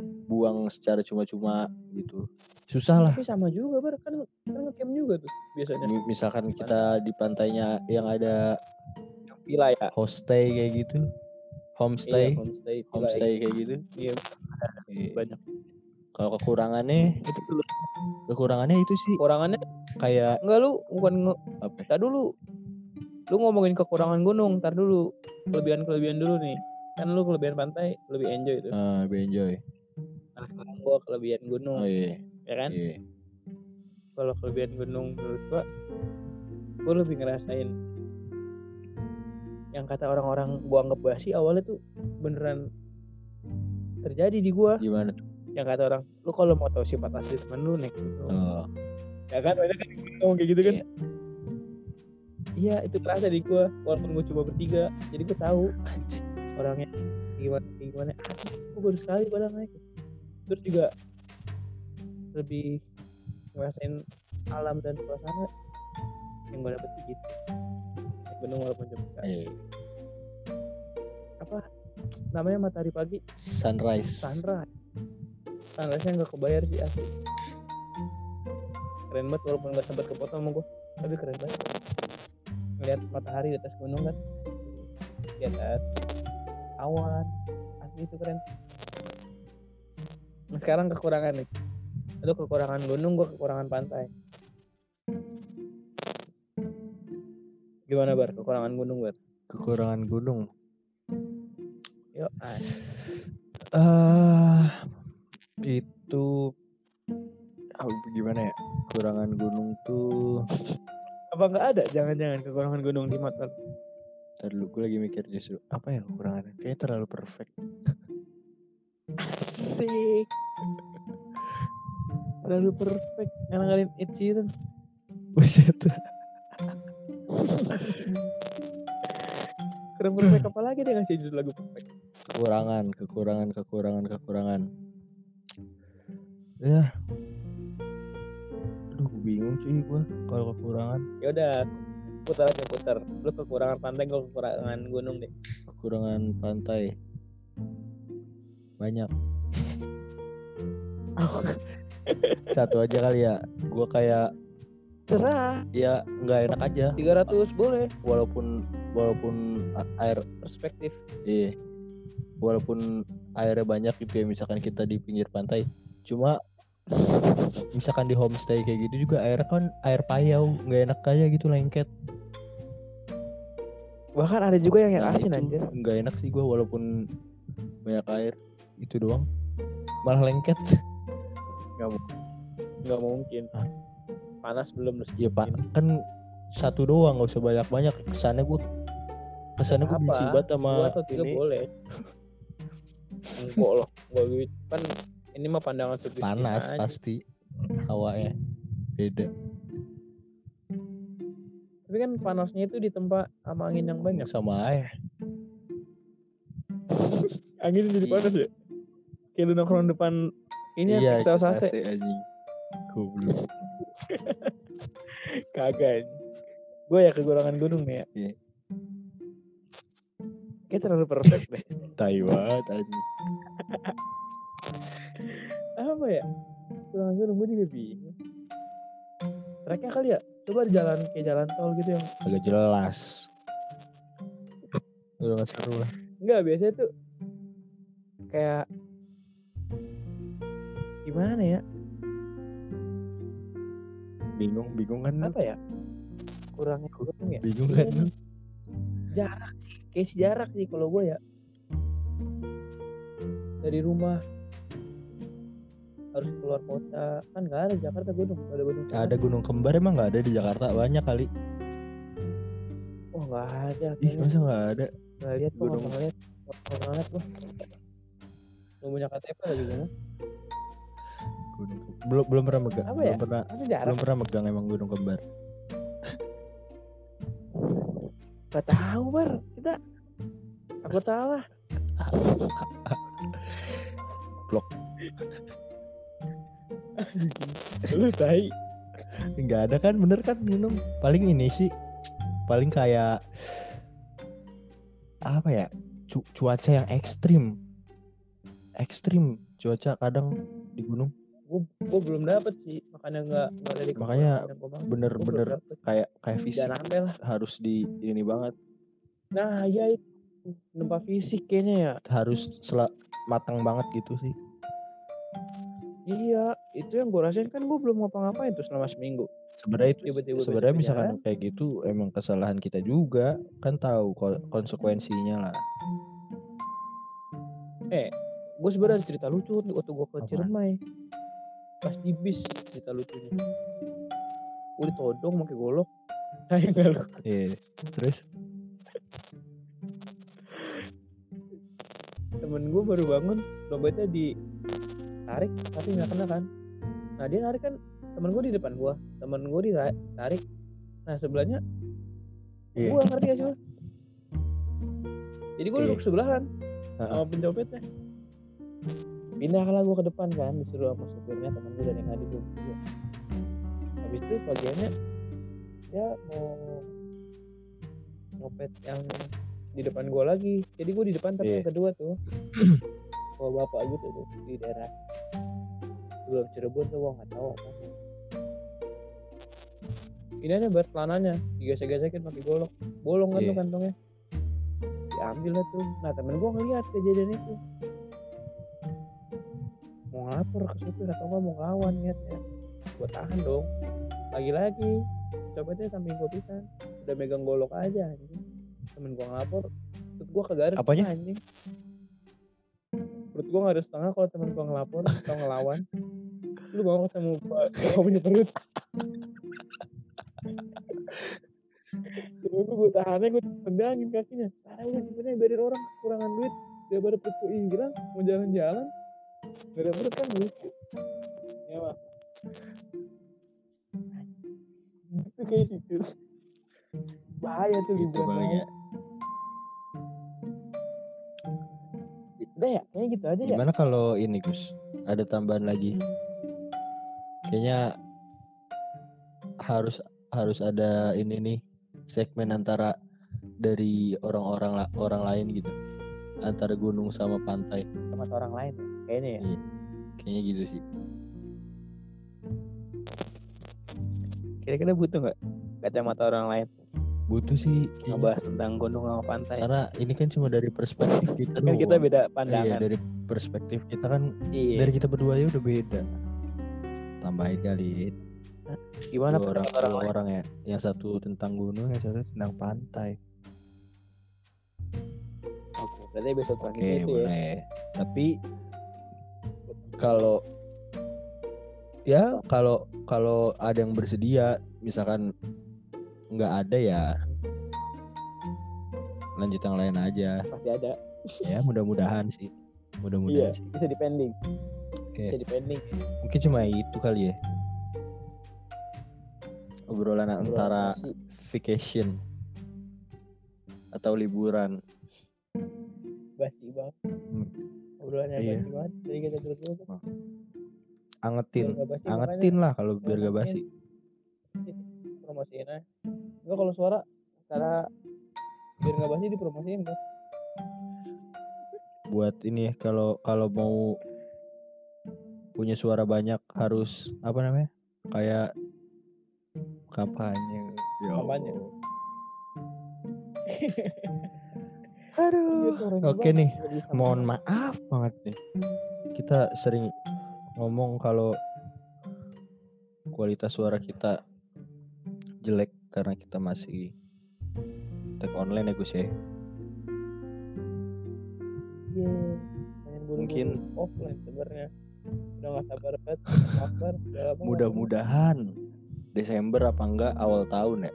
dibuang secara cuma-cuma gitu. Susah lah. Tapi sama juga bar. Kan kan ngecamp juga tuh biasanya. Mi- misalkan kita di pantainya yang ada villa ya? hostay kayak gitu. Homestay. Iya, homestay homestay kayak gitu. Iya. Iya. banyak. Kalau kekurangannya itu dulu. kekurangannya itu sih. Kekurangannya? Kayak enggak lu bukan nge- apa? Ya? tar dulu. Lu ngomongin kekurangan gunung tar dulu. Kelebihan kelebihan dulu nih. Kan lu kelebihan pantai lebih enjoy tuh. Ah, lebih enjoy nah, sekarang gua kelebihan gunung oh iya. ya kan? Iya. Kalau kelebihan gunung menurut gua gua lebih ngerasain yang kata orang-orang gua anggap basi awalnya tuh beneran terjadi di gua. Gimana tuh? Yang kata orang lu kalau mau tahu sifat asli temen lu naik gunung. Oh. ya kan? Banyak kan ngomong kayak gitu kan? Iya. iya itu kerasa di gua walaupun gua cuma bertiga. Jadi gua tahu orangnya gimana gimana. Asli gua baru sekali padahal naik terus juga lebih ngerasain alam dan suasana yang gua dapet gitu. Gunung walaupun sekali Iya. apa? Namanya matahari pagi. Sunrise. Sunrise. Sunrise nya nggak kebayar sih asli. Keren banget walaupun nggak sempat kepotong sama gue tapi keren banget. Ngeliat matahari di atas gunung kan. Di atas awan. Asli itu keren sekarang kekurangan nih. Lu kekurangan gunung gue kekurangan pantai. Gimana bar? Kekurangan gunung bar? Kekurangan gunung? Yuk ah, ah itu gimana ya? Kekurangan gunung tuh apa nggak ada? Jangan-jangan kekurangan gunung di motor Ntar dulu gue lagi mikir justru apa ya kekurangannya? Kayaknya terlalu perfect. Asik. Terlalu perfect. Kalian Ed Sheeran. buset Kurang perfect apa lagi dia ngasih judul lagu perfect. kekurangan kekurangan kekurangan kekurangan ya aduh bingung cuy gue kalau kekurangan Ya udah putar aja putar. Lu kekurangan pantai, gue kekurangan gunung deh. kekurangan pantai banyak satu aja kali ya gue kayak Cerah. ya nggak enak aja 300 boleh. walaupun walaupun air Perspektif. iya walaupun airnya banyak gitu ya misalkan kita di pinggir pantai cuma misalkan di homestay kayak gitu juga air kan air payau nggak enak aja gitu lengket Bahkan ada juga yang yang Nah, asin anjir. nggak enak sih gua walaupun banyak air itu doang malah lengket Gak mungkin. Hah? Panas belum lu ya pak kan satu doang nggak usah banyak banyak. Kesannya gua kesannya gue benci banget sama dua atau tiga ini. boleh. Enggak loh enggak gitu. Kan ini mah pandangan subjektif panas aja. pasti. Hawanya beda. Tapi kan panasnya itu di tempat sama angin yang banyak. Sama aja angin jadi Iya. panas ya? Kayak lu nongkrong depan ini iya ya itu sase AC anjing. Goblok. Kagak gue ya kekurangan gunung nih ya. Iya. kayak terlalu perfect deh. Taiwan anjing. Apa ya? Kekurangan gunung gue juga bingung. Treknya kali ya? Coba di jalan kayak jalan tol gitu yang agak jelas. Udah gak seru lah. Enggak, biasanya tuh kayak gimana ya? bingung bingung kan? Apa ya? Kurangnya gunung ya? bingung kan lu? Jarak sih, kayak si jarak sih kalau gue ya. Dari rumah harus keluar kota kan nggak ada Jakarta gunung nggak ada gunung ada gunung kembar emang nggak ada di Jakarta banyak kali oh nggak ada ih masa nggak ada nggak lihat gunung- nggak lihat nggak lihat gua belum punya KTP lagi kan belum belum pernah megang Apa belum ya? pernah belum pernah megang emang gunung kembar Gak tahu bar kita takut salah. Blok. Lu tai. nggak ada kan bener kan gunung paling ini sih paling kayak apa ya cu- cuaca yang ekstrim ekstrim cuaca kadang di gunung Gue gue belum dapet sih makanya nggak nggak dari Makanya bener-bener kayak kayak fisik Dan ambil lah. harus di ini banget Nah ya itu nempa fisik kayaknya ya. harus sela- matang banget gitu sih Iya itu yang gue rasain kan gue belum ngapa-ngapain tuh selama seminggu. sebenarnya itu Tiba-tiba sebenarnya misalkan jalan. kayak gitu emang kesalahan kita juga kan tahu ko- konsekuensinya lah Gue sebenarnya cerita lucu waktu gue ke? Ciremai. Pas di bis cerita lucunya. Gue ditodong pakai golok. Saya nggak lu. Iya. terus temen gue baru bangun dompetnya di tarik tapi nggak kena kan nah dia narik kan temen gue di depan gue temen gue ditarik nah sebelahnya Iya. gue ngerti gak sih jadi gue Iya. duduk sebelahan Heeh. sama pencopetnya pindah lah gue ke depan kan disuruh sama supirnya temen gue dan yang ngadu gue berdua. habis itu bagiannya ya mau nyopet yang di depan gue lagi. Jadi gue di depan tapi Iya. yang kedua tuh bawa bapak gitu tuh di daerah. Belum Cirebon tuh gue nggak tahu apa. Ini aja buat celananya digesek-gesekin pakai golok. Bolong kan tuh Iya. kantongnya. Diambil lah tuh. Nah temen gue ngeliat kejadian itu mau ngelapor ke supir atau nggak mau ngelawan niatnya gue tahan dong. Lagi-lagi copetnya samping gue pisan. Udah megang golok aja anjing. Temen gue ngelapor perut gue kegaret Apanya? anjing. Perut gue ngaret setengah kalau temen gue ngelapor atau ngelawan. Lu mau ketemu gue gue punya perut. Temen gue gue tahannya gue tendangin kakinya. Ah udah sebenarnya biarin orang kekurangan duit. Daripada perut gue hilang mau jalan-jalan ada perut kan lucu. Ya pak itu kayak gitu. Bahaya tuh gitu liburan ya. Udah ya kayaknya gitu aja ya. Gimana kalau ini Gus? Ada tambahan lagi? Kayaknya harus harus ada ini nih segmen antara dari orang-orang orang lain gitu. Antara gunung sama pantai. Sama orang lain ya kayaknya ya. Kayaknya gitu sih. Kira-kira butuh nggak kacamata orang lain? Butuh sih kayaknya. ngebahas tentang gunung sama pantai. Karena ini kan cuma dari perspektif kita kan kita beda iya pandangan. dari perspektif kita kan iya. dari kita berdua ya udah beda. Tambahin kali. Gimana dua orang, orang dua lain? orang ya. Yang satu tentang gunung yang satu tentang pantai. Oke berarti besok oke pagi itu ya. boleh. Tapi kalau ya kalau kalau ada yang bersedia misalkan nggak ada ya lanjut yang lain aja. Pasti ada. Ya mudah-mudahan sih iya mudah-mudahan sih. bisa dipending. Oke. Bisa dipending. Mungkin cuma itu kali ya. Obrolan antara vacation atau liburan. Basi banget. Hmm. Obrolannya Iya. banget jadi kita terus terus angetin. Basi, angetin lah kalau biar gak basi. Promosiin aja. Enggak kalau suara cara biar nggak basi dipromosiin kan buat ini kalau kalau mau punya suara banyak harus apa namanya kayak kampanye. Ya Kampanye. Iya, aduh oke nih mohon maaf banget nih kita sering ngomong kalau kualitas suara kita jelek karena kita masih tag online ya Gus ya Iya. Mungkin- offline sebenarnya. Udah gak sabar banget. Sabar. mudah-mudahan Desember apa enggak awal tahun ya.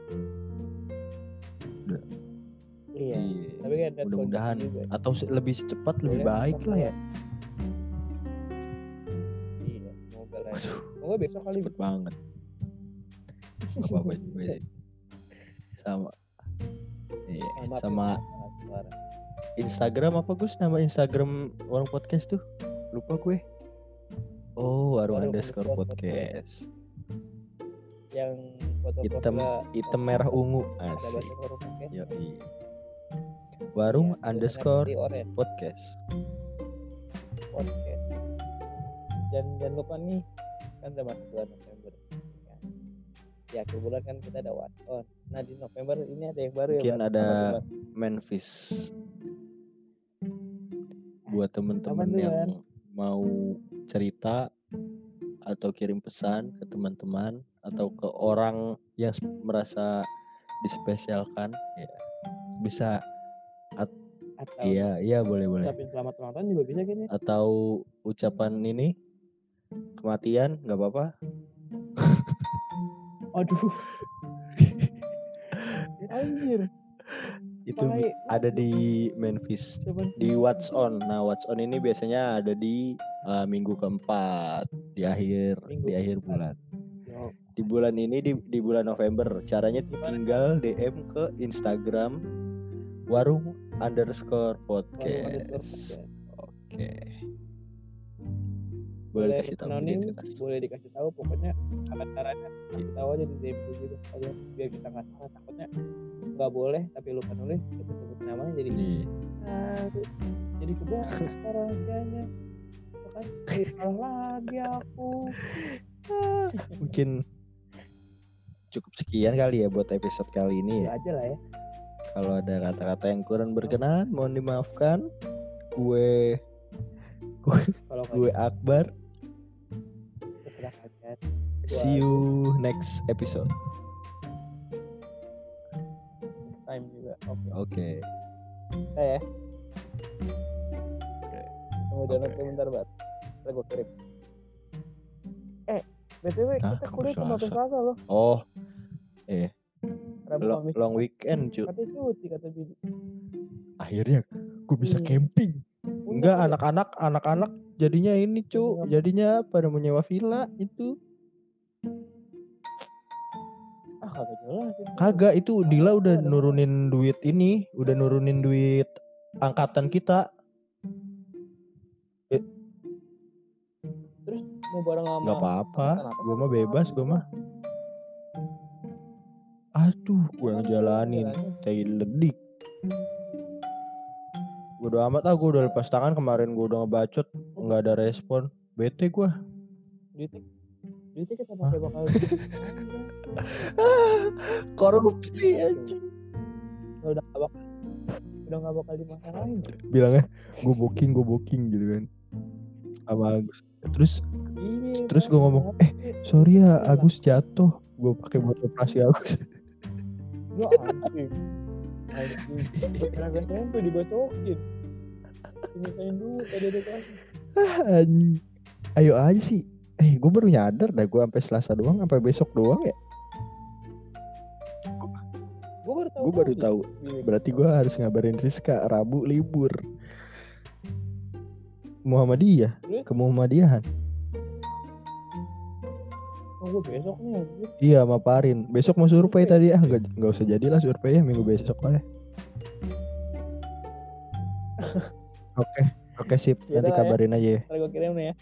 Iya. Iya. Tapi kan mudah-mudahan atau lebih cepat lebih baik lah ya Iya. Semoga lah. ya. Semoga besok kali. cepet banget juga ya. sama iya, Sama. sama Suara. Instagram apa Gus nama Instagram orang podcast tuh lupa gue oh warung Warung underscore podcast Yang foto hitam hitam merah ungu asik huruf pakai. Yoi. Warung Iya, underscore podcast podcast. Dan jangan lupa nih kan udah masuk bulan November. Ya. Akhir bulan kan kita ada one on. Nah di November ini ada yang baru Mungkin ya. Ada? Memphis buat temen-temen tuh, yang mau cerita atau kirim pesan ke teman-teman atau ke orang yang merasa dispesialkan ya bisa Atau iya iya boleh boleh ucapin selamat ulang tahun juga bisa kan ya? atau ucapan ini kematian nggak apa-apa Aduh. Anjir. itu Tai. ada di Memphis Cuman di What's On. Nah, What's On ini biasanya ada di uh, minggu keempat di akhir Minggu di akhir bulan. Yo, Di bulan ini di di bulan November. Caranya tinggal DM ke Instagram warung underscore ada tour podcast. podcast. Oke. Boleh Boleh dikasih tahu anonim, boleh dikasih tahu pokoknya apa caranya kasih tahu aja di DM juga aja biar kita nggak salah takutnya nggak boleh tapi lupa nulis kita sebut namanya jadi Nih, aduh jadi kebongkar rahasianya Tuh kan jadi salah lagi aku mungkin cukup sekian kali ya buat episode kali ini ya ya. aja lah ya Kalau ada kata-kata yang kurang berkenan, mohon dimaafkan. Gue kalau gue Akbar. See you next episode. next time juga oke Oke. Kita ya Oke. tunggu jangan Oke. lupa bentar bat Ntar gue kirim eh btw Hah? kita kuliah cuma sampai Selasa. loh Oh, Rabu long, Kamis long weekend cu. katanya cuti kata Bidi Akhirnya gue bisa Iya. camping. Enggak, anak-anak, anak-anak jadinya ini cu. Jadinya apa? Jadinya pada menyewa villa itu. ah kagak jelas. Kagak, itu Dila udah Ada. nurunin duit ini, udah nurunin duit angkatan kita. terus mau bareng sama Nggak apa-apa, gue mah bebas, gue mah. Aduh, gue yang jalanin. tai ledik. Bodo amat ah gue udah lepas tangan kemarin gue udah ngebacot. Nggak ada respon. Bete gue duitnya duitnya kita pakai bakal korupsi anjing. Udah gak bakal udah gak bakal dimasalahin bilangnya gue booking gue booking gitu kan. Sama Agus? Terus iya Terus gua ngomong, tapi sorry ya Agus jatuh. Gue pakai buat operasi Agus ya anjing anjing tenaga dibacokin dimintain duit ada ada kan Anjing. ayo aja sih eh gue baru nyadar dah gue sampai Selasa doang sampai besok doang ya Gue baru tahu. Gue baru tahu. Iya. Berarti gue harus ngabarin Rizka Rabu libur. Muhammadiyah ke Muhammadiyahan. Oh, gue besok nih. Iya sama Parin. Besok mau survei tadi ah nggak nggak usah jadilah survei ya minggu besok lah. Oke oke sip Yaudah nanti ya. kabarin aja ya. Ntar gue kirim nih ya.